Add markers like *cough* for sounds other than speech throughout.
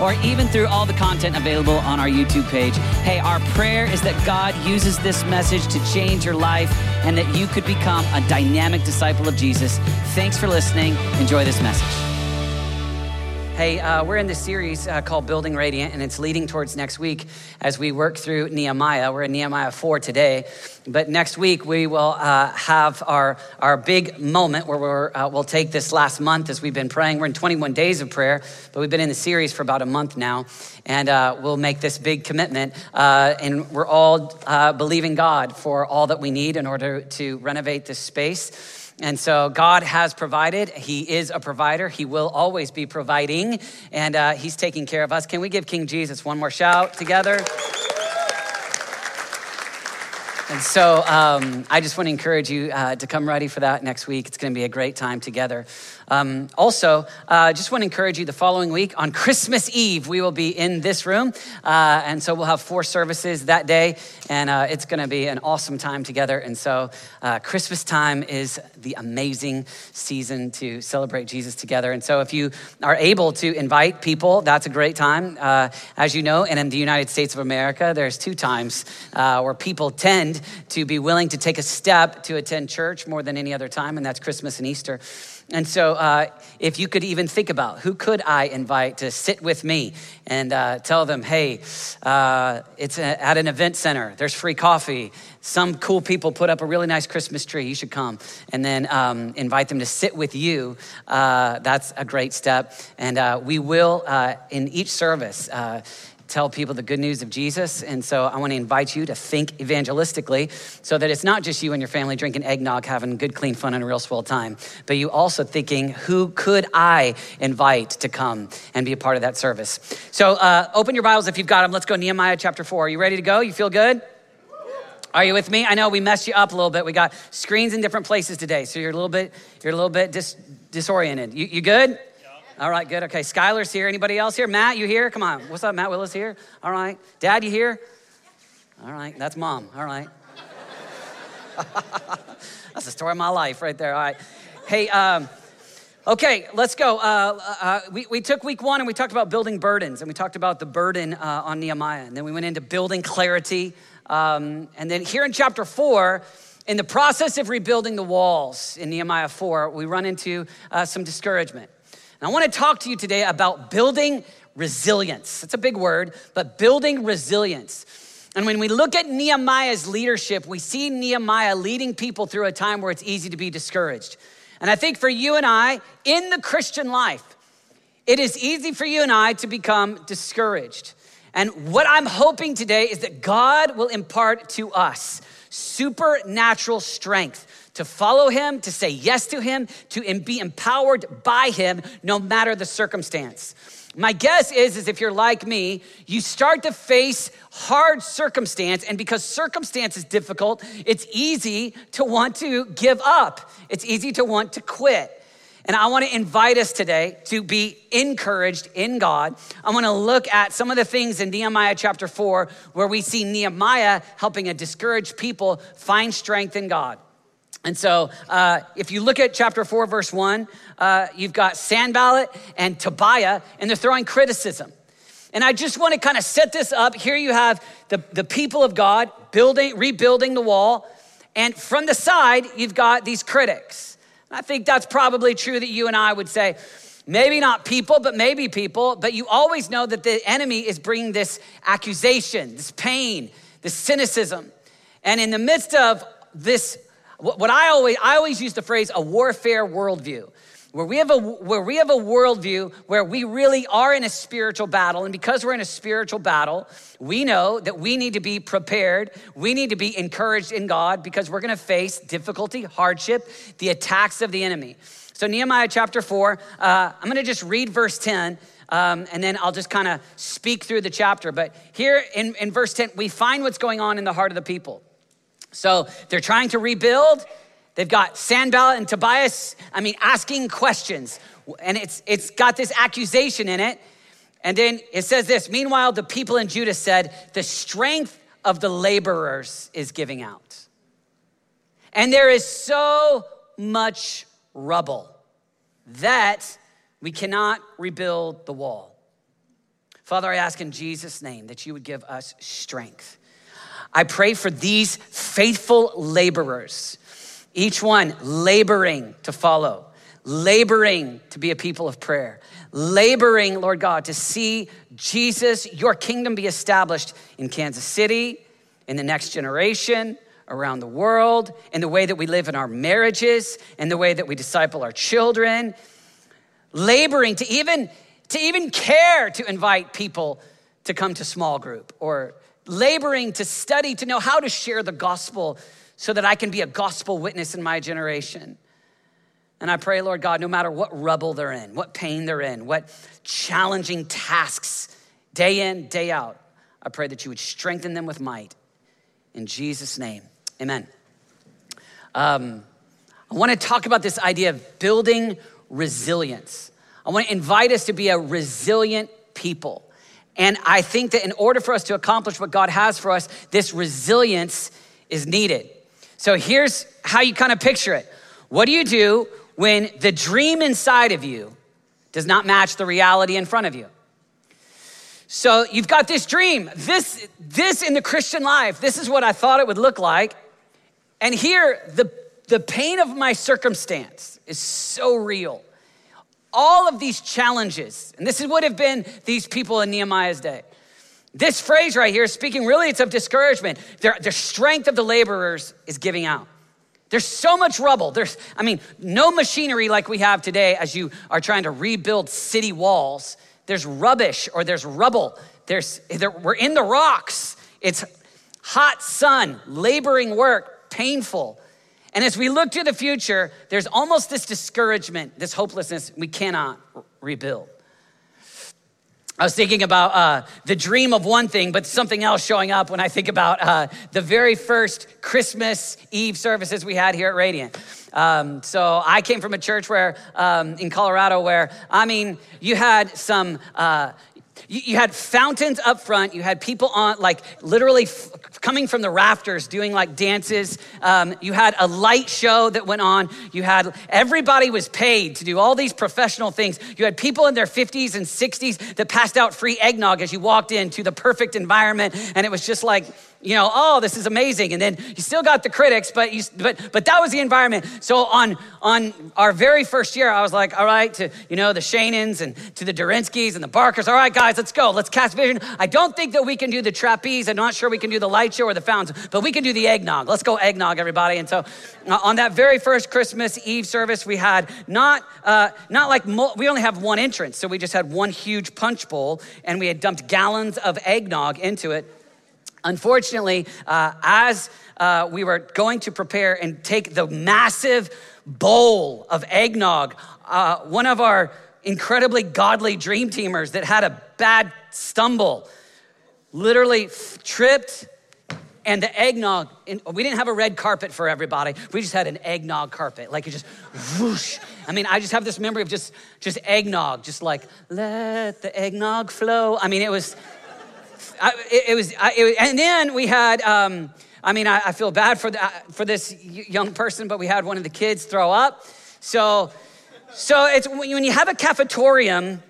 or even through all the content available on our YouTube page. Hey, our prayer is that God uses this message to change your life and that you could become a dynamic disciple of Jesus. Thanks for listening. Enjoy this message. Hey, uh, we're in this series uh, called Building Radiant, and it's leading towards next week as we work through Nehemiah. We're in Nehemiah 4 today, but next week we will uh, have our, our big moment where we're, uh, we'll take this last month as we've been praying. We're in 21 days of prayer, but we've been in the series for about a month now, and uh, we'll make this big commitment. Uh, and we're all believing God for all that we need in order to renovate this space. And so God has provided. He is a provider. He will always be providing, and uh, He's taking care of us. Can we give King Jesus one more shout together? And so um, I just want to encourage you uh, to come ready for that next week. It's going to be a great time together. Um, also, uh, just want to encourage you the following week on Christmas Eve, we will be in this room. Uh, and so we'll have four services that day, and uh, it's going to be an awesome time together. And so uh, Christmas time is the amazing season to celebrate Jesus together. And so if you are able to invite people, that's a great time. Uh, as you know, and in the United States of America, there's two times uh, where people tend to be willing to take a step to attend church more than any other time, and that's Christmas and Easter. And so, uh, if you could even think about who could I invite to sit with me and uh, tell them, hey, uh, it's a, at an event center, there's free coffee. Some cool people put up a really nice Christmas tree, you should come. And then um, invite them to sit with you. Uh, that's a great step. And uh, we will, uh, in each service, tell people the good news of Jesus. And so I want to invite you to think evangelistically so that it's not just you and your family drinking eggnog, having good, clean fun and a real swell time, but you also thinking, who could I invite to come and be a part of that service? So uh, open your Bibles if you've got them. Let's go Nehemiah chapter 4. Are you ready to go? You feel good? Are you with me? I know we messed you up a little bit. We got screens in different places today, so you're a little bit you're a little bit dis- disoriented. You, you good? All right, good. Okay, Skylar's here. Anybody else here? Matt, you here? Come on. What's up, Matt Willis here? All right. Dad, you here? All right, that's mom. All right. *laughs* that's the story of my life right there. All right. Hey, um, okay, let's go. Uh, uh, we, we took week one and we talked about building burdens, and we talked about the burden uh, on Nehemiah. And then we went into building clarity. Um, and then here in chapter four, in the process of rebuilding the walls in Nehemiah 4, we run into uh, some discouragement. And I want to talk to you today about building resilience. It's a big word, but building resilience. And when we look at Nehemiah's leadership, we see Nehemiah leading people through a time where it's easy to be discouraged. And I think for you and I, in the Christian life, it is easy for you and I to become discouraged. And what I'm hoping today is that God will impart to us supernatural strength to follow him, to say yes to him, to be empowered by him no matter the circumstance. My guess is, is if you're like me, you start to face hard circumstance, and because circumstance is difficult, it's easy to want to give up. It's easy to want to quit. And I want to invite us today to be encouraged in God. I want to look at some of the things in Nehemiah chapter 4 where we see Nehemiah helping a discouraged people find strength in God. And so, uh, if you look at chapter 4, verse 1, uh, you've got Sanballat and Tobiah, and they're throwing criticism. And I just want to kind of set this up. Here you have the, the people of God building, rebuilding the wall. And from the side, you've got these critics. I think that's probably true that you and I would say, maybe not people, but maybe people. But you always know that the enemy is bringing this accusation, this pain, this cynicism. And in the midst of this what I always, I always use the phrase a warfare worldview. Where we, have a, where we have a worldview where we really are in a spiritual battle. And because we're in a spiritual battle, we know that we need to be prepared. We need to be encouraged in God because we're going to face difficulty, hardship, the attacks of the enemy. So, Nehemiah chapter 4, uh, I'm going to just read verse 10. Um, and then I'll just kind of speak through the chapter. But here in, in verse 10, we find what's going on in the heart of the people. So they're trying to rebuild. They've got Sanballat and Tobias, I mean, asking questions. And it's, it's got this accusation in it. And then it says this Meanwhile, the people in Judah said, The strength of the laborers is giving out. And there is so much rubble that we cannot rebuild the wall. Father, I ask in Jesus' name that you would give us strength. I pray for these faithful laborers, each one laboring to follow, laboring to be a people of prayer, laboring, Lord God, to see Jesus, your kingdom be established in Kansas City, in the next generation, around the world, in the way that we live in our marriages, in the way that we disciple our children, laboring to even to even care to invite people to come to small group or laboring to study to know how to share the gospel so that I can be a gospel witness in my generation. And I pray, Lord God, no matter what rubble they're in, what pain they're in, what challenging tasks, day in, day out, I pray that you would strengthen them with might. In Jesus' name, amen. Um, I want to talk about this idea of building resilience. I want to invite us to be a resilient people. And I think that in order for us to accomplish what God has for us, this resilience is needed. So here's how you kind of picture it. What do you do when the dream inside of you does not match the reality in front of you? So you've got this dream. This, this in the Christian life, this is what I thought it would look like. And here, the, the pain of my circumstance is so real all of these challenges, and this would have been these people in Nehemiah's day. This phrase right here, speaking really, it's of discouragement. Their, the strength of the laborers is giving out. There's so much rubble. There's, I mean, no machinery like we have today as you are trying to rebuild city walls. There's rubbish or there's rubble. There's, there, we're in the rocks. It's hot sun, laboring work, painful. And as we look to the future, there's almost this discouragement, this hopelessness we cannot rebuild. I was thinking about uh, the dream of one thing, but something else showing up when I think about uh, the very first Christmas Eve services we had here at Radiant. Um, so I came from a church where, um, in Colorado, where I mean, you had some, uh, you, you had fountains up front. You had people on, like, literally f- coming from the rafters doing like dances. Um, you had a light show that went on. You had, everybody was paid to do all these professional things. You had people in their 50s and 60s that passed out free eggnog as you walked into the perfect environment. And it was just like, you know, oh, this is amazing. And then you still got the critics, but you, but but that was the environment. So on on our very first year, I was like, all right, to you know the Shanons and to the Durinskis and the Barkers. All right, guys, let's go. Let's cast vision. I don't think that we can do the trapeze. I'm not sure we can do the light show or the fountains, but we can do the eggnog. Let's go eggnog, everybody. And so uh, on that very first Christmas Eve service, we had not uh, not like we only have one entrance, so we just had one huge punch bowl, and we had dumped gallons of eggnog into it Unfortunately, uh, as uh, we were going to prepare and take the massive bowl of eggnog, uh, one of our incredibly godly dream teamers that had a bad stumble literally tripped and the eggnog we didn't have a red carpet for everybody. We just had an eggnog carpet like it just whoosh. I mean i just have this memory of just just eggnog just like let the eggnog flow. I mean it was I, it, it, was, I, it, and then we had, um, I mean, I, I, feel bad for, the, for this young person, but we had one of the kids throw up. So, so it's when you have a cafetorium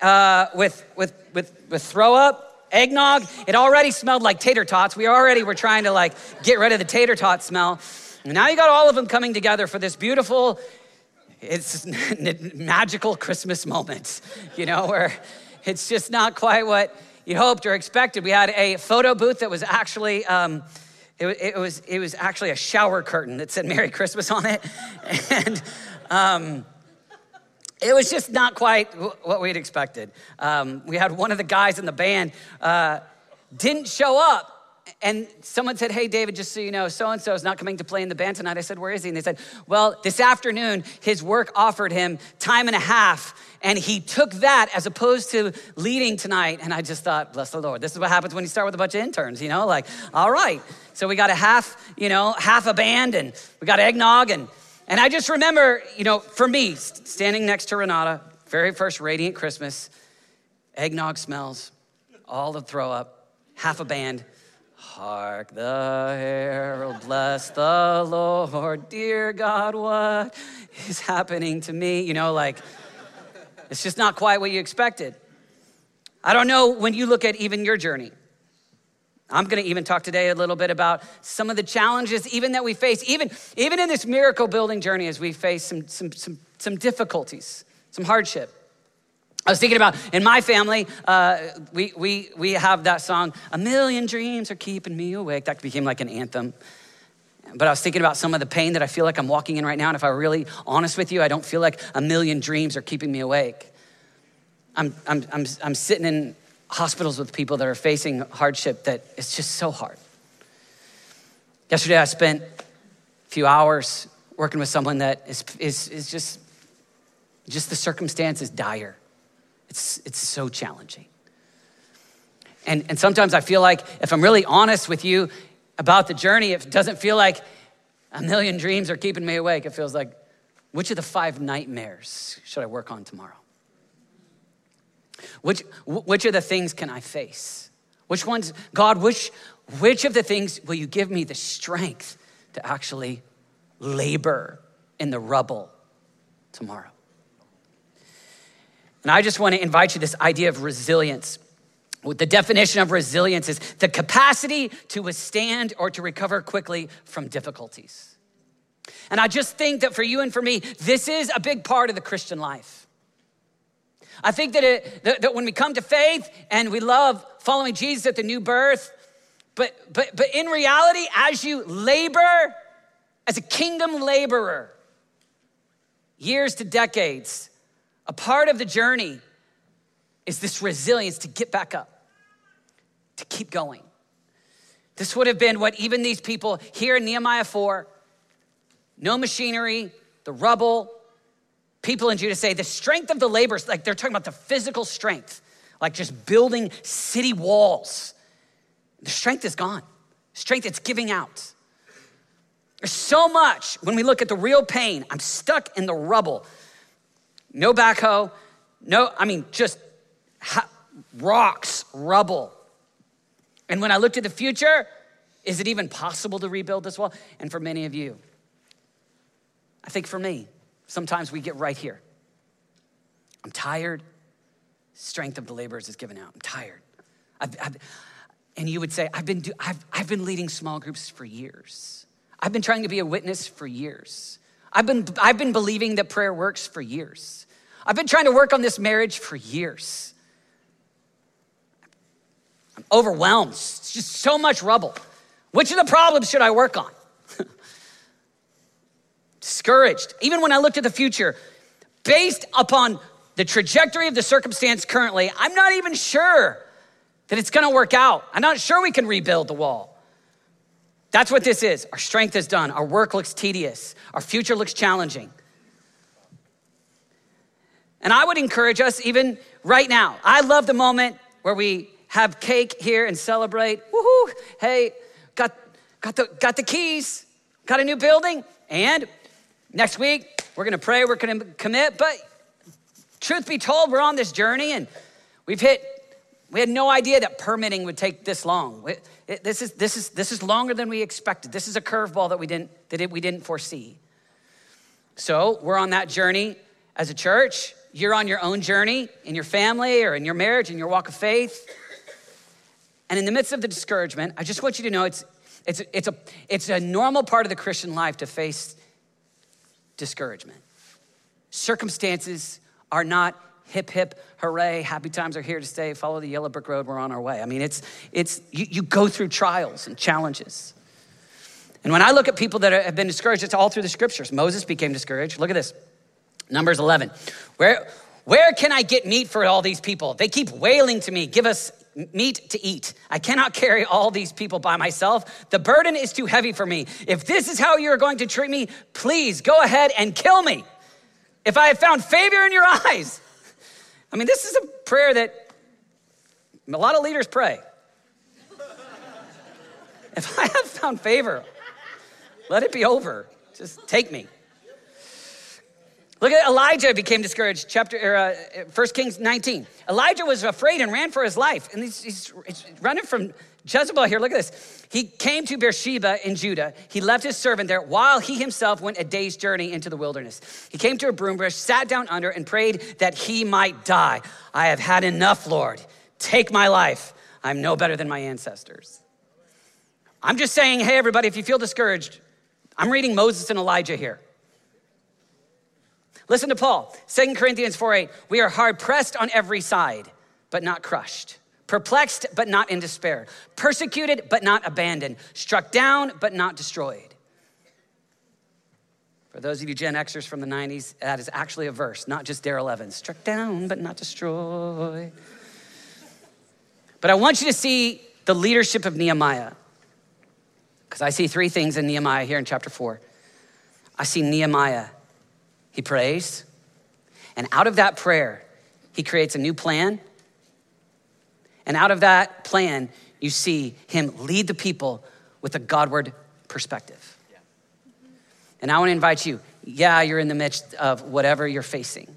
uh, with, with, with, with throw up, eggnog, it already smelled like tater tots. We already were trying to like get rid of the tater tot smell. And now you got all of them coming together for this beautiful, it's *laughs* magical Christmas moment, you know, where it's just not quite what you hoped or expected. We had a photo booth that was actually, um, it, it, was, it was actually a shower curtain that said Merry Christmas on it. *laughs* And um, it was just not quite what we'd expected. Um, we had one of the guys in the band uh, didn't show up and someone said, Hey, David, just so you know, so and so is not coming to play in the band tonight. I said, Where is he? And they said, Well, this afternoon, his work offered him time and a half, and he took that as opposed to leading tonight. And I just thought, Bless the Lord. This is what happens when you start with a bunch of interns, you know, like, all right. So we got a half, you know, half a band, and we got eggnog. And, and I just remember, you know, for me, standing next to Renata, very first Radiant Christmas, eggnog smells, all the throw up, half a band. Hark the herald, bless the Lord, dear God, what is happening to me? You know, like, it's just not quite what you expected. I don't know when you look at even your journey. I'm going to even talk today a little bit about some of the challenges even that we face, even, even in this miracle building journey as we face some, some, some, some difficulties, some hardship. I was thinking about in my family, uh, we, we, we have that song, A Million Dreams Are Keeping Me Awake. That became like an anthem. But I was thinking about some of the pain that I feel like I'm walking in right now. And if I'm really honest with you, I don't feel like a million dreams are keeping me awake. I'm, I'm, I'm, I'm sitting in hospitals with people that are facing hardship that it's just so hard. Yesterday, I spent a few hours working with someone that is, is, is just, just the circumstance is dire. It's, it's so challenging. And, and sometimes I feel like if I'm really honest with you about the journey, it doesn't feel like a million dreams are keeping me awake. It feels like, which of the five nightmares should I work on tomorrow? Which, which of the things can I face? Which ones, God, which, which of the things will you give me the strength to actually labor in the rubble tomorrow? And I just want to invite you this idea of resilience. The definition of resilience is the capacity to withstand or to recover quickly from difficulties. And I just think that for you and for me, this is a big part of the Christian life. I think that, it, that, that when we come to faith and we love following Jesus at the new birth, but, but, but in reality, as you labor as a kingdom laborer, years to decades, a part of the journey is this resilience to get back up, to keep going. This would have been what even these people here in Nehemiah 4 no machinery, the rubble, people in Judah say the strength of the laborers, like they're talking about the physical strength, like just building city walls. The strength is gone. Strength, it's giving out. There's so much when we look at the real pain. I'm stuck in the rubble no backhoe, no, I mean, just ha- rocks, rubble. And when I looked at the future, is it even possible to rebuild this wall? And for many of you, I think for me, sometimes we get right here. I'm tired. Strength of the laborers is given out. I'm tired. I've, I've, and you would say, I've been, do, I've, I've been leading small groups for years. I've been trying to be a witness for years. I've been, I've been believing that prayer works for years. I've been trying to work on this marriage for years. I'm overwhelmed. It's just so much rubble. Which of the problems should I work on? *laughs* Discouraged. Even when I looked at the future, based upon the trajectory of the circumstance currently, I'm not even sure that it's gonna work out. I'm not sure we can rebuild the wall. That's what this is. Our strength is done. Our work looks tedious. Our future looks challenging. And I would encourage us, even right now, I love the moment where we have cake here and celebrate. Woohoo! Hey, got, got, the, got the keys, got a new building, and next week we're gonna pray, we're gonna commit. But truth be told, we're on this journey and we've hit, we had no idea that permitting would take this long. It, it, this, is, this, is, this is longer than we expected. This is a curveball that we didn't, that it, we didn't foresee. So we're on that journey as a church you're on your own journey in your family or in your marriage, in your walk of faith. And in the midst of the discouragement, I just want you to know it's, it's, it's, a, it's a normal part of the Christian life to face discouragement. Circumstances are not hip hip hooray happy times are here to stay follow the yellow brick road we're on our way i mean it's it's you, you go through trials and challenges and when i look at people that have been discouraged it's all through the scriptures moses became discouraged look at this Numbers 11. Where, where can I get meat for all these people? They keep wailing to me, give us meat to eat. I cannot carry all these people by myself. The burden is too heavy for me. If this is how you're going to treat me, please go ahead and kill me. If I have found favor in your eyes. I mean, this is a prayer that a lot of leaders pray. If I have found favor, let it be over. Just take me. Look at Elijah became discouraged. Chapter uh, 1 Kings 19. Elijah was afraid and ran for his life. And he's, he's, he's running from Jezebel here. Look at this. He came to Beersheba in Judah. He left his servant there while he himself went a day's journey into the wilderness. He came to a broom bush, sat down under, and prayed that he might die. I have had enough, Lord. Take my life. I'm no better than my ancestors. I'm just saying, hey, everybody, if you feel discouraged, I'm reading Moses and Elijah here. Listen to Paul, 2 Corinthians 4 8. We are hard pressed on every side, but not crushed, perplexed, but not in despair, persecuted, but not abandoned, struck down, but not destroyed. For those of you Gen Xers from the 90s, that is actually a verse, not just Darrell Evans. Struck down, but not destroyed. But I want you to see the leadership of Nehemiah. Because I see three things in Nehemiah here in chapter 4. I see Nehemiah he prays, and out of that prayer, he creates a new plan. And out of that plan, you see him lead the people with a Godward perspective. And I want to invite you, yeah, you're in the midst of whatever you're facing,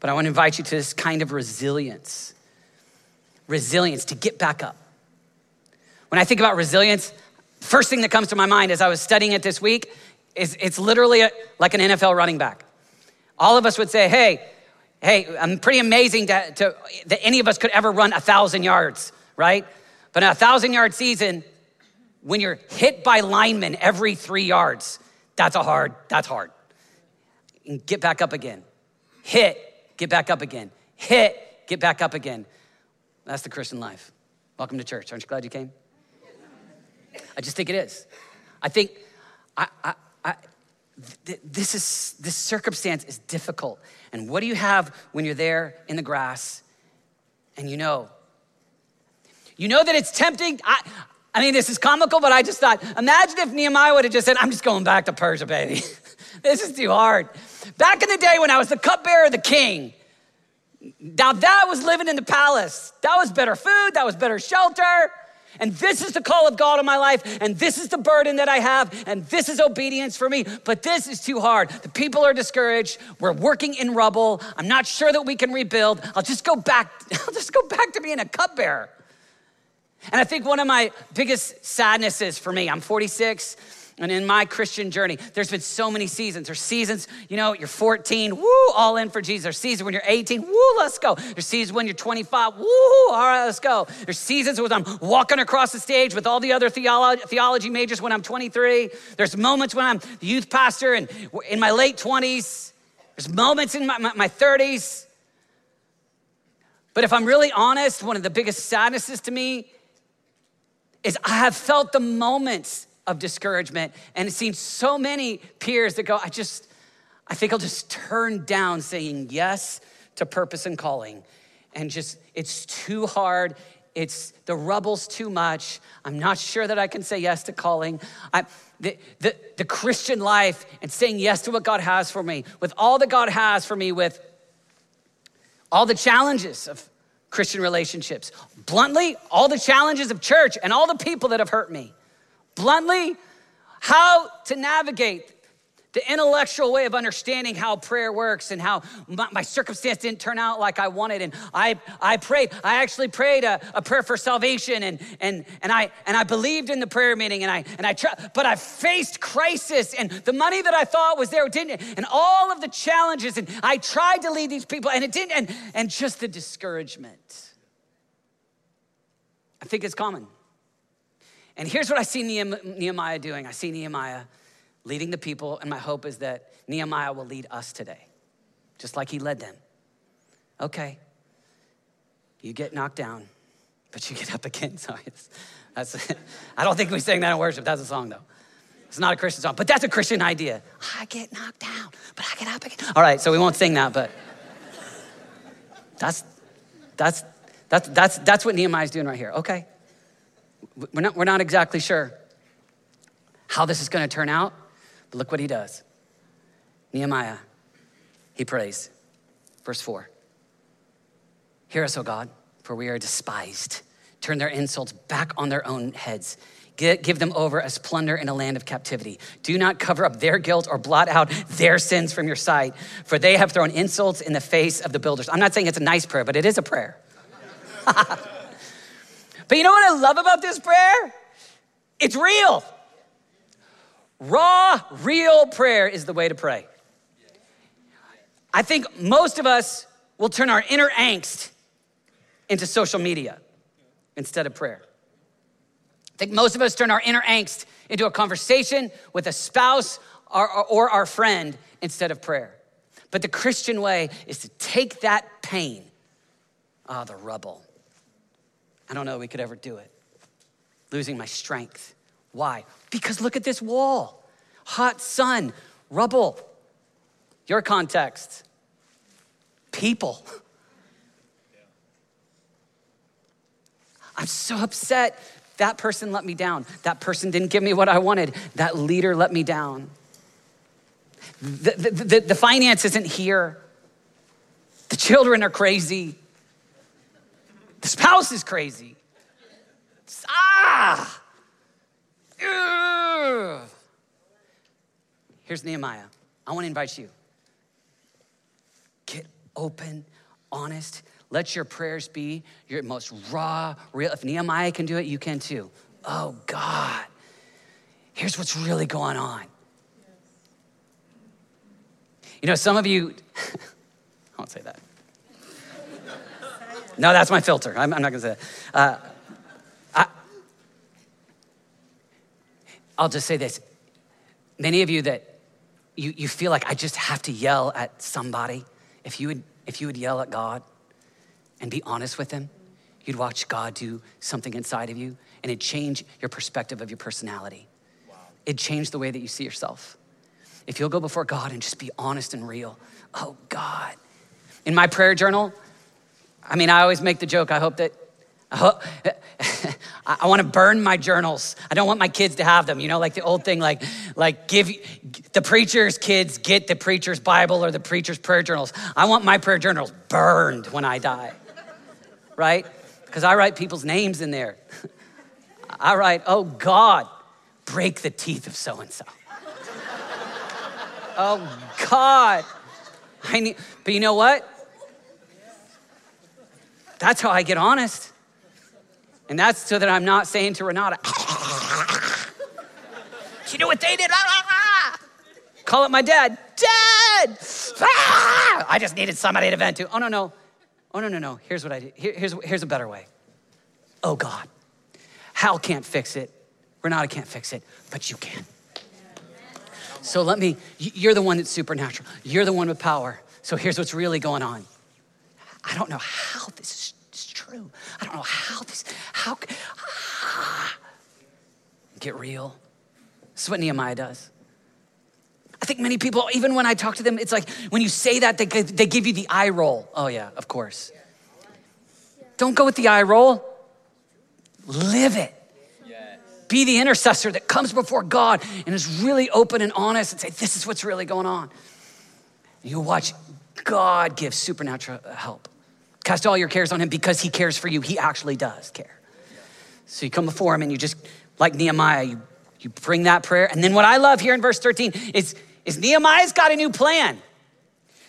but I want to invite you to this kind of resilience. Resilience to get back up. When I think about resilience, first thing that comes to my mind as I was studying it this week is it's literally a, like an NFL running back. All of us would say, hey, hey, I'm pretty amazing to, to, that any of us could ever run a thousand yards, right? But in a thousand yard season, when you're hit by linemen every three yards, that's a hard, that's hard. And get back up again. Hit, get back up again. Hit, get back up again. That's the Christian life. Welcome to church. Aren't you glad you came? I just think it is. I think I, I, I this is this circumstance is difficult. And what do you have when you're there in the grass and you know? You know that it's tempting. I, I mean, this is comical, but I just thought, imagine if Nehemiah would have just said, I'm just going back to Persia, baby. *laughs* this is too hard. Back in the day when I was the cupbearer of the king, now that was living in the palace. That was better food, that was better shelter. And this is the call of God on my life, and this is the burden that I have, and this is obedience for me. But this is too hard. The people are discouraged. We're working in rubble. I'm not sure that we can rebuild. I'll just go back, *laughs* I'll just go back to being a cupbearer. And I think one of my biggest sadnesses for me, I'm 46. And in my Christian journey, there's been so many seasons. There's seasons, you know, you're 14, woo, all in for Jesus. There's seasons when you're 18, woo, let's go. There's seasons when you're 25, woo, all right, let's go. There's seasons when I'm walking across the stage with all the other theology, theology majors when I'm 23. There's moments when I'm the youth pastor and in my late 20s. There's moments in my, my, my 30s. But if I'm really honest, one of the biggest sadnesses to me is I have felt the moments of discouragement. And it seems so many peers that go, I just, I think I'll just turn down saying yes to purpose and calling. And just, it's too hard. It's the rubble's too much. I'm not sure that I can say yes to calling. I, the, the, the Christian life and saying yes to what God has for me, with all that God has for me, with all the challenges of Christian relationships, bluntly, all the challenges of church and all the people that have hurt me bluntly, how to navigate the intellectual way of understanding how prayer works and how my, my, circumstance didn't turn out like I wanted. And I, I prayed, I actually prayed a, a, prayer for salvation and, and, and, I, and I believed in the prayer meeting and I, and I tried, but I faced crisis and the money that I thought was there didn't, and all of the challenges. And I tried to lead these people and it didn't, and, and just the discouragement. I think it's common. And here's what I see Nehemiah doing I see Nehemiah leading the people, and my hope is that Nehemiah will lead us today, just like he led them. Okay, you get knocked down, but you get up again. *laughs* Sorry, that's, I don't think we sing that in worship. That's a song, though. It's not a Christian song, but that's a Christian idea. I get knocked down, but I get up again. All right, so we won't sing that, but that's that's That's, that's, that's what Nehemiah's doing right here. Okay. We're not, we're not exactly sure how this is going to turn out, but look what he does. Nehemiah, he prays. Verse 4 Hear us, O God, for we are despised. Turn their insults back on their own heads. Give them over as plunder in a land of captivity. Do not cover up their guilt or blot out their sins from your sight, for they have thrown insults in the face of the builders. I'm not saying it's a nice prayer, but it is a prayer. *laughs* but you know what I love about this prayer? It's real. Raw, real prayer is the way to pray. I think most of us will turn our inner angst into social media instead of prayer. I think most of us turn our inner angst into a conversation with a spouse or, or, or our friend instead of prayer. But the Christian way is to take that pain, ah, the rubble. I don't know we could ever do it. Losing my strength. Why? Because look at this wall hot sun, rubble. Your context, people. I'm so upset that person let me down. That person didn't give me what I wanted. That leader let me down. The, the, the, the finance isn't here. The children are crazy. Spouse is crazy. Ah! Ugh. Here's Nehemiah. I want to invite you. Get open, honest, let your prayers be your most raw, real. If Nehemiah can do it, you can too. Oh, God, here's what's really going on. You know, some of you, *laughs* I won't say that. No, that's my filter. I'm, I'm not going to say that. Uh, I, I'll just say this. Many of you that you, you feel like I just have to yell at somebody, if you would, if you would yell at God, and be honest with Him, you'd watch God do something inside of you and it'd change your perspective of your personality. Wow. It'd change the way that you see yourself. If you'll go before God and just be honest and real, oh God. In my prayer journal, I mean, I always make the joke, I hope that I, hope, *laughs* I want to burn my journals. I don't want my kids to have them. You know, like the old thing, like, like give the preacher's kids get the preacher's Bible or the preacher's prayer journals. I want my prayer journals burned when I die right? Because I write people's names in there. *laughs* I write, oh God, break the teeth of so and so. Oh God. I need, but you know what? That's how I get honest. And that's so that I'm not saying to Renata, *laughs* you know what they did? Ah, ah, ah. Call up my dad. Dad! Ah! I just needed somebody to vent to. Oh, no, no. Oh, no, no, no. Here's what I did. Here, here's, here's a better way. Oh, God. Hal can't fix it. Renata can't fix it, but you can. So let me, you're the one that's supernatural. You're the one with power. So here's what's really going on. I don't know how this is true. I don't know how this, how, ah. get real. This is what Nehemiah does. I think many people, even when I talk to them, it's like when you say that, they, they give you the eye roll. Oh, yeah, of course. Don't go with the eye roll, live it. Be the intercessor that comes before God and is really open and honest and say, This is what's really going on. You'll watch God give supernatural help. Cast all your cares on Him because He cares for you. He actually does care. So you come before Him and you just, like Nehemiah, you, you bring that prayer. And then what I love here in verse 13 is is Nehemiah's got a new plan.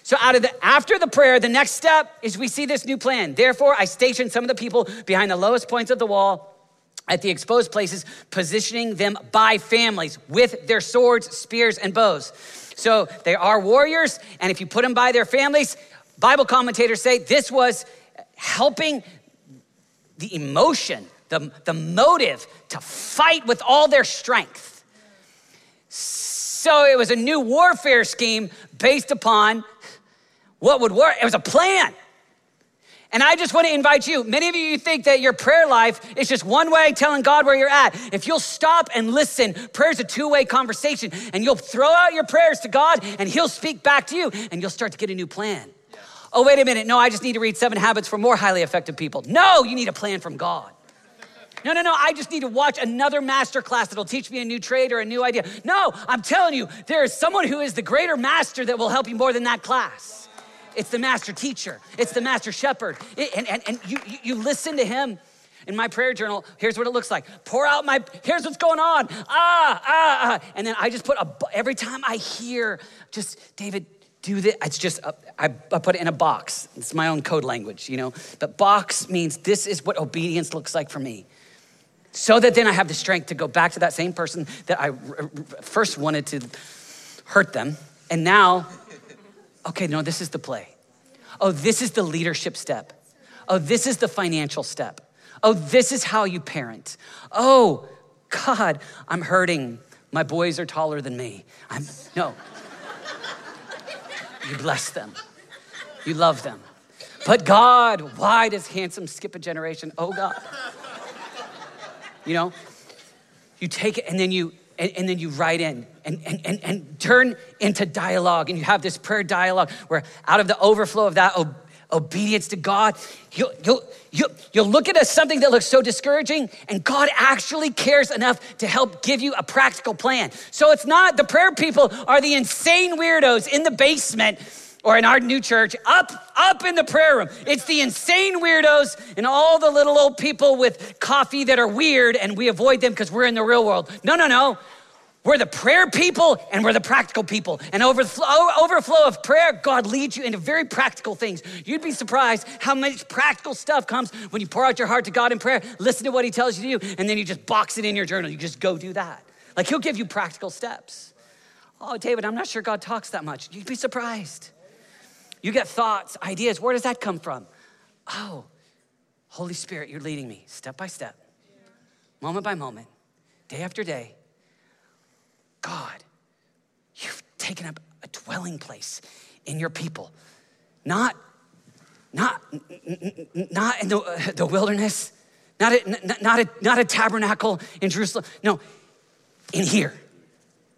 So out of the after the prayer, the next step is we see this new plan. Therefore, I stationed some of the people behind the lowest points of the wall at the exposed places, positioning them by families with their swords, spears, and bows. So they are warriors, and if you put them by their families, Bible commentators say this was helping the emotion, the, the motive to fight with all their strength. So it was a new warfare scheme based upon what would work. It was a plan. And I just want to invite you. Many of you think that your prayer life is just one way telling God where you're at. If you'll stop and listen, prayer's a two way conversation, and you'll throw out your prayers to God, and He'll speak back to you, and you'll start to get a new plan. Oh, wait a minute. No, I just need to read Seven Habits for More Highly Effective People. No, you need a plan from God. No, no, no, I just need to watch another master class that'll teach me a new trade or a new idea. No, I'm telling you, there is someone who is the greater master that will help you more than that class. It's the master teacher, it's the master shepherd. It, and, and, and you, you listen to him. In my prayer journal, here's what it looks like. Pour out my, here's what's going on. Ah, ah, ah. And then I just put a, every time I hear just, David, do this. It's just, uh, I, I put it in a box. It's my own code language, you know. But box means this is what obedience looks like for me. So that then I have the strength to go back to that same person that I first wanted to hurt them. And now, okay, no, this is the play. Oh, this is the leadership step. Oh, this is the financial step. Oh, this is how you parent. Oh, God, I'm hurting. My boys are taller than me. I'm, no. You bless them. You love them. But God, why does handsome skip a generation? Oh God. You know, you take it and then you and, and, then you write in and, and, and, and turn into dialogue and you have this prayer dialogue where out of the overflow of that oh, obedience to God, you'll, you'll, you'll, you'll look at something that looks so discouraging, and God actually cares enough to help give you a practical plan. So it's not the prayer people are the insane weirdos in the basement or in our new church up up in the prayer room. It's the insane weirdos and all the little old people with coffee that are weird and we avoid them because we're in the real world. No no no we're the prayer people and we're the practical people. And overflow, overflow of prayer, God leads you into very practical things. You'd be surprised how much practical stuff comes when you pour out your heart to God in prayer, listen to what He tells you to do, and then you just box it in your journal. You just go do that. Like He'll give you practical steps. Oh, David, I'm not sure God talks that much. You'd be surprised. You get thoughts, ideas. Where does that come from? Oh, Holy Spirit, you're leading me step by step, moment by moment, day after day God, you've taken up a dwelling place in your people. Not, not, not in the, the wilderness, not a, not, a, not a tabernacle in Jerusalem. No, in here,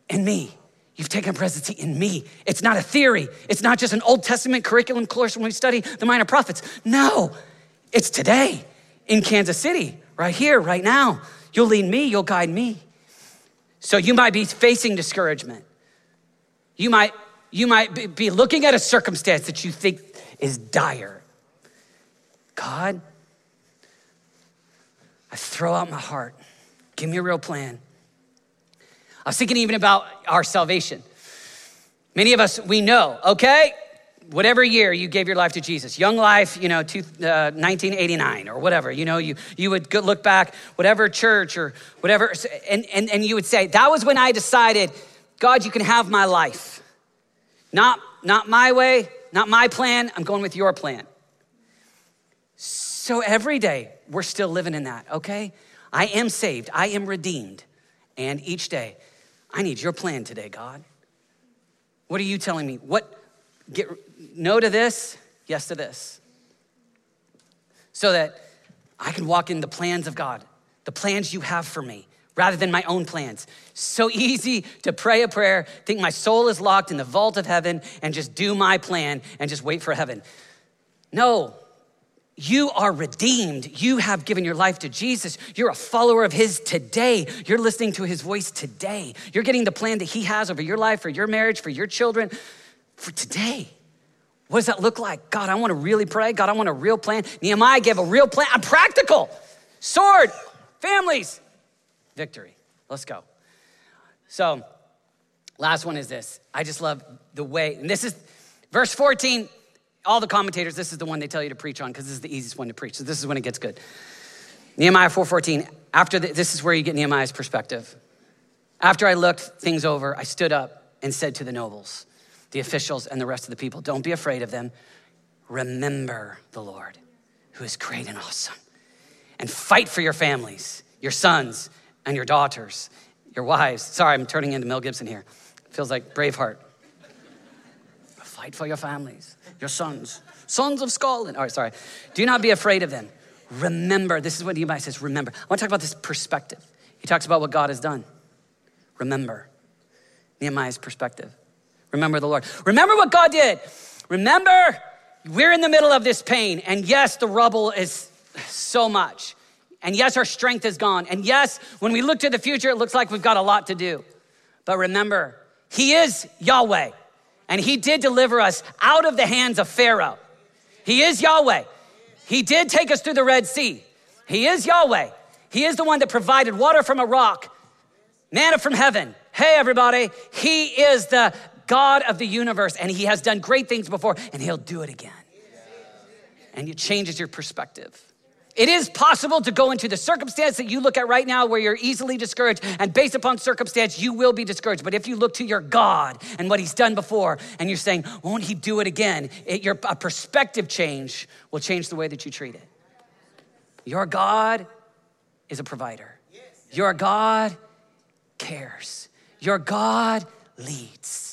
in me. You've taken presidency in me. It's not a theory. It's not just an Old Testament curriculum course when we study the minor prophets. No, it's today in Kansas City, right here, right now. You'll lead me, you'll guide me. So you might be facing discouragement. You might, you might be looking at a circumstance that you think is dire. God, I throw out my heart. Give me a real plan. I was thinking even about our salvation. Many of us, we know, okay, whatever year you gave your life to Jesus, young life, you know, two, uh, 1989 or whatever, you know, you, you would look back, whatever church or whatever, and, and, and you would say, that was when I decided, God, you can have my life. Not, not my way, not my plan, I'm going with your plan. So every day, we're still living in that, okay? I am saved, I am redeemed. And each day, I need your plan today, God. What are you telling me? What, get no to this, yes to this. So that I can walk in the plans of God, the plans you have for me, rather than my own plans. So easy to pray a prayer, think my soul is locked in the vault of heaven, and just do my plan and just wait for heaven. No, you are redeemed. You have given your life to Jesus. You're a follower of His today. You're listening to His voice today. You're getting the plan that He has over your life, for your marriage, for your children, for today. What does that look like? God, I want to really pray. God, I want a real plan. Nehemiah gave a real plan. I'm practical. Sword, families, victory. Let's go. So, last one is this. I just love the way, and this is verse 14. All the commentators, this is the one they tell you to preach on because this is the easiest one to preach. So, this is when it gets good. Nehemiah 4:14. After the, this is where you get Nehemiah's perspective. After I looked things over, I stood up and said to the nobles, the officials, and the rest of the people. Don't be afraid of them. Remember the Lord, who is great and awesome. And fight for your families, your sons and your daughters, your wives. Sorry, I'm turning into Mel Gibson here. Feels like Braveheart. Fight for your families, your sons, sons of Scotland. All right, sorry. Do not be afraid of them. Remember, this is what Nehemiah says remember. I want to talk about this perspective. He talks about what God has done. Remember. Nehemiah's perspective. Remember the Lord. Remember what God did. Remember We're in the middle of this pain, and yes, the rubble is so much. And yes, our strength is gone. And yes, when we look to the future, it looks like we've got a lot to do. But remember, He is Yahweh, and He did deliver us out of the hands of Pharaoh. He is Yahweh. He did take us through the Red Sea. He is Yahweh. He is the one that provided water from a rock, manna from heaven. Hey, everybody, He is the God of the universe, and He has done great things before, and He'll do it again. And it changes your perspective. It is possible to go into the circumstance that you look at right now where you're easily discouraged, and based upon circumstance, you will be discouraged. But if you look to your God and what He's done before, and you're saying, Won't He do it again? It, your a perspective change will change the way that you treat it. Your God is a provider, your God cares, your God leads.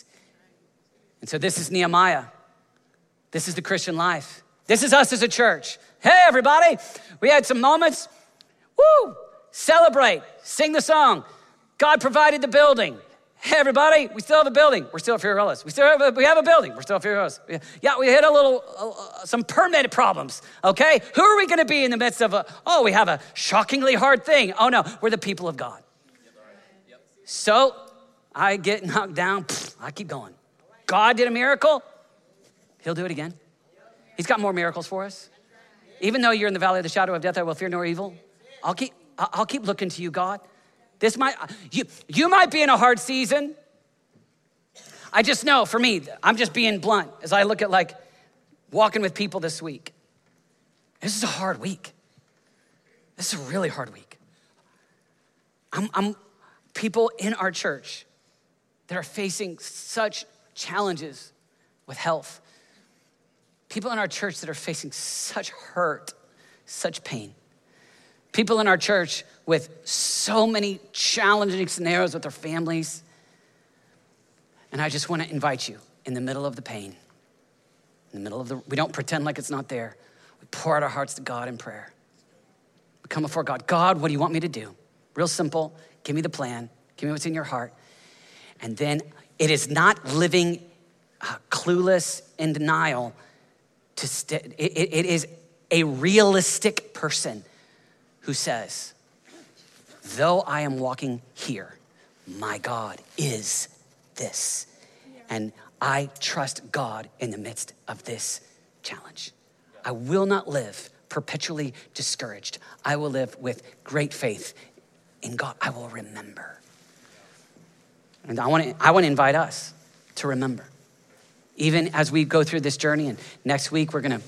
And so, this is Nehemiah. This is the Christian life. This is us as a church. Hey, everybody, we had some moments. Woo! Celebrate, sing the song. God provided the building. Hey, everybody, we still have a building. We're still at Fiorillas. We still have a, we have a building. We're still at Fiorillas. Yeah, we hit a little, uh, some permit problems, okay? Who are we to be in the midst of a, oh, we have a shockingly hard thing. Oh, no, we're the people of God. So I get knocked down, I keep going. God did a miracle, He'll do it again. He's got more miracles for us. Even though you're in the valley of the shadow of death, I will fear no evil. I'll keep, I'll keep looking to you, God. This might, you, you might be in a hard season. I just know for me, I'm just being blunt as I look at like walking with people this week. This is a hard week. This is a really hard week. I'm, I'm people in our church that are facing such challenges with health, people in our church that are facing such hurt, such pain. People in our church with so many challenging scenarios with their families. And I just want to invite you in the middle of the pain, in the middle of the, we don't pretend like it's not there. We pour out our hearts to God in prayer. We come before God. God, what do you want me to do? Real simple. Give me the plan. Give me what's in your heart. And then it is not living uh, clueless in denial to st- it, it is a realistic person who says, Though I am walking here, my God is this. And I trust God in the midst of this challenge. I will not live perpetually discouraged. I will live with great faith in God. I will remember. And I want to, I want to invite us to remember even as we go through this journey. And next week, we're going to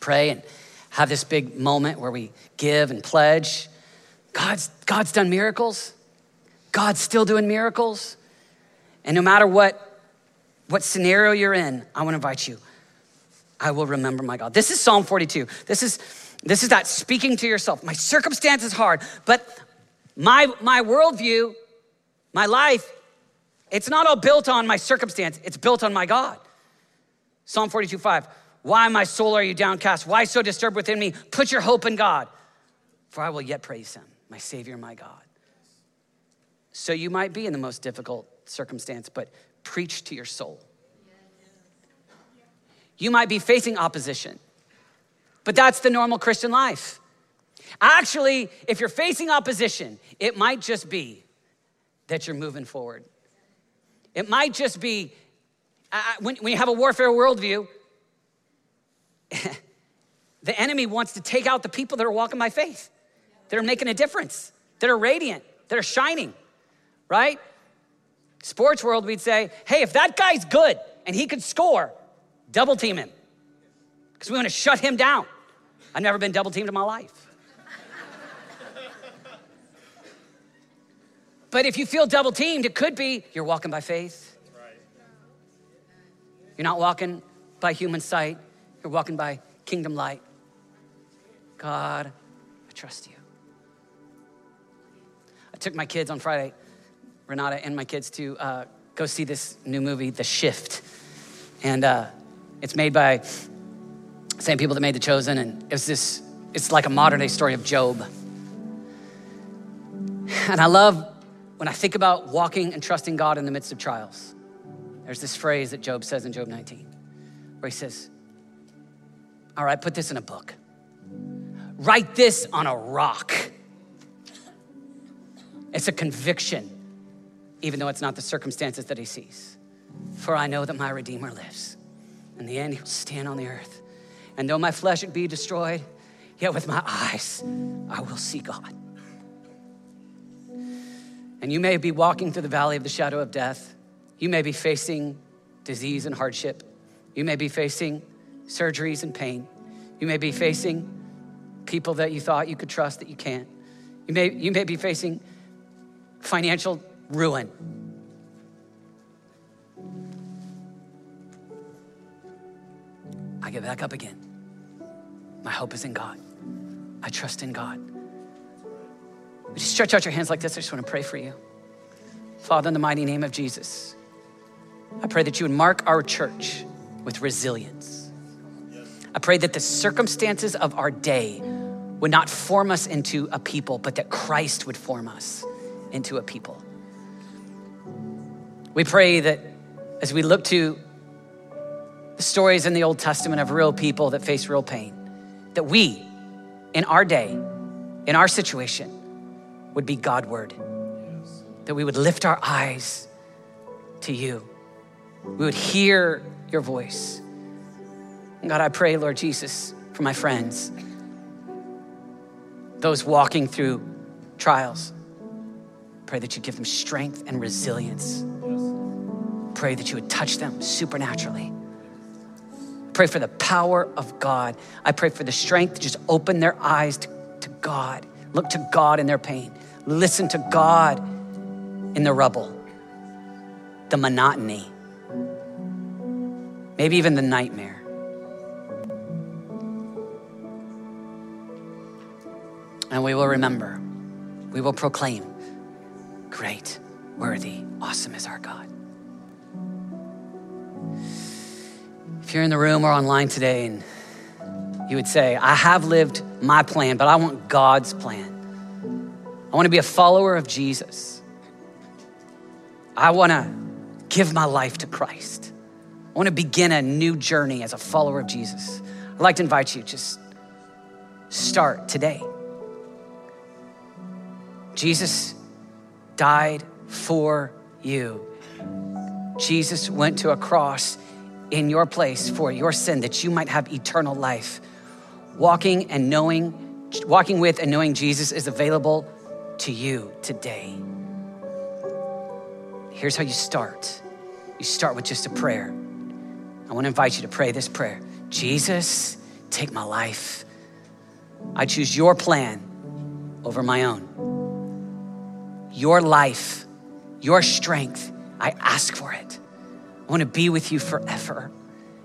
pray and have this big moment where we give and pledge. God's, God's done miracles. God's still doing miracles. And no matter what, what scenario you're in, I want to invite you. I will remember my God. This is Psalm 42. This is, this is that speaking to yourself. My circumstance is hard, but my, my worldview, my life it's not all built on my circumstance, it's built on my God. Psalm 42 5. Why, my soul, are you downcast? Why so disturbed within me? Put your hope in God, for I will yet praise him, my Savior, my God. So you might be in the most difficult circumstance, but preach to your soul. You might be facing opposition, but that's the normal Christian life. Actually, if you're facing opposition, it might just be that you're moving forward. It might just be when, when you have a warfare worldview, *laughs* the enemy wants to take out the people that are walking by faith, that are making a difference, that are radiant, that are shining, right? Sports world, we'd say, hey, if that guy's good and he could score, double team him because we want to shut him down. I've never been double teamed in my life. But if you feel double teamed, it could be you're walking by faith. You're not walking by human sight, you're walking by kingdom light. God, I trust you. I took my kids on Friday, Renata and my kids, to uh, go see this new movie, The Shift. And uh, it's made by same people that made The Chosen, and it's this, it's like a modern day story of Job. And I love when I think about walking and trusting God in the midst of trials, there's this phrase that Job says in Job 19, where he says, All right, put this in a book. Write this on a rock. It's a conviction, even though it's not the circumstances that he sees. For I know that my Redeemer lives. In the end, he will stand on the earth. And though my flesh be destroyed, yet with my eyes I will see God. And you may be walking through the valley of the shadow of death. You may be facing disease and hardship. You may be facing surgeries and pain. You may be facing people that you thought you could trust that you can't. You may, you may be facing financial ruin. I get back up again. My hope is in God. I trust in God. You stretch out your hands like this? I just want to pray for you. Father, in the mighty name of Jesus, I pray that you would mark our church with resilience. I pray that the circumstances of our day would not form us into a people, but that Christ would form us into a people. We pray that as we look to the stories in the Old Testament of real people that face real pain, that we, in our day, in our situation, would be Godward. That we would lift our eyes to you. We would hear your voice. And God, I pray, Lord Jesus, for my friends, those walking through trials. Pray that you give them strength and resilience. Pray that you would touch them supernaturally. Pray for the power of God. I pray for the strength to just open their eyes to, to God. Look to God in their pain. Listen to God in the rubble, the monotony, maybe even the nightmare. And we will remember, we will proclaim, great, worthy, awesome is our God. If you're in the room or online today and you would say, I have lived my plan, but I want God's plan. I want to be a follower of Jesus. I want to give my life to Christ. I want to begin a new journey as a follower of Jesus. I'd like to invite you just start today. Jesus died for you. Jesus went to a cross in your place for your sin that you might have eternal life. Walking and knowing, walking with and knowing Jesus is available to you today. Here's how you start you start with just a prayer. I want to invite you to pray this prayer Jesus, take my life. I choose your plan over my own. Your life, your strength, I ask for it. I want to be with you forever.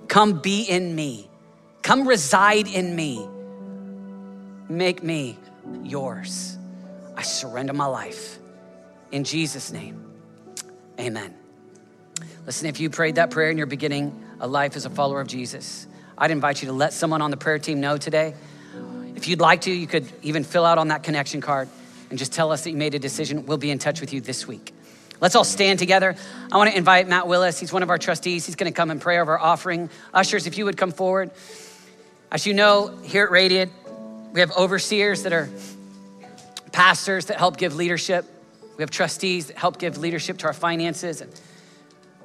Come be in me. Come reside in me. Make me yours. I surrender my life. In Jesus' name, amen. Listen, if you prayed that prayer and you're beginning a life as a follower of Jesus, I'd invite you to let someone on the prayer team know today. If you'd like to, you could even fill out on that connection card and just tell us that you made a decision. We'll be in touch with you this week. Let's all stand together. I want to invite Matt Willis. He's one of our trustees. He's going to come and pray over our offering. Ushers, if you would come forward. As you know, here at Radiant, we have overseers that are pastors that help give leadership. We have trustees that help give leadership to our finances. And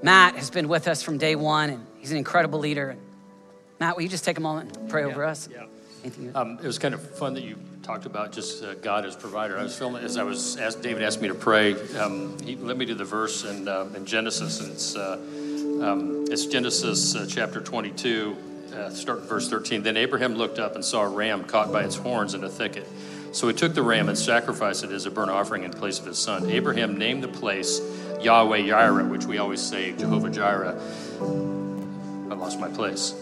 Matt has been with us from day one, and he's an incredible leader. And Matt, will you just take a moment and pray yeah, over us? Yeah. Um, it was kind of fun that you talked about just uh, God as provider. I was filming as I was asked. David asked me to pray. Um, he led me to the verse in, uh, in Genesis, and it's uh, um, it's Genesis uh, chapter 22, uh, start verse 13. Then Abraham looked up and saw a ram caught by its horns in a thicket. So he took the ram and sacrificed it as a burnt offering in place of his son. Abraham named the place Yahweh Jireh, which we always say Jehovah Jireh. I lost my place.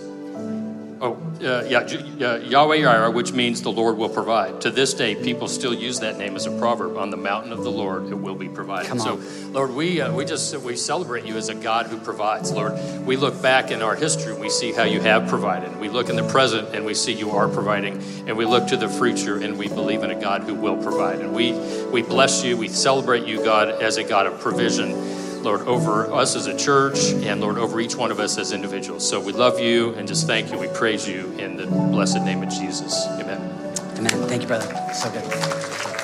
Oh, uh, yeah, uh, Yahweh Jireh, which means the Lord will provide. To this day, people still use that name as a proverb. On the mountain of the Lord, it will be provided. So, Lord, we uh, we just we celebrate you as a God who provides. Lord, we look back in our history, and we see how you have provided. We look in the present, and we see you are providing. And we look to the future, and we believe in a God who will provide. And we we bless you. We celebrate you, God, as a God of provision. Lord, over us as a church, and Lord, over each one of us as individuals. So we love you and just thank you. We praise you in the blessed name of Jesus. Amen. Amen. Thank you, brother. So good.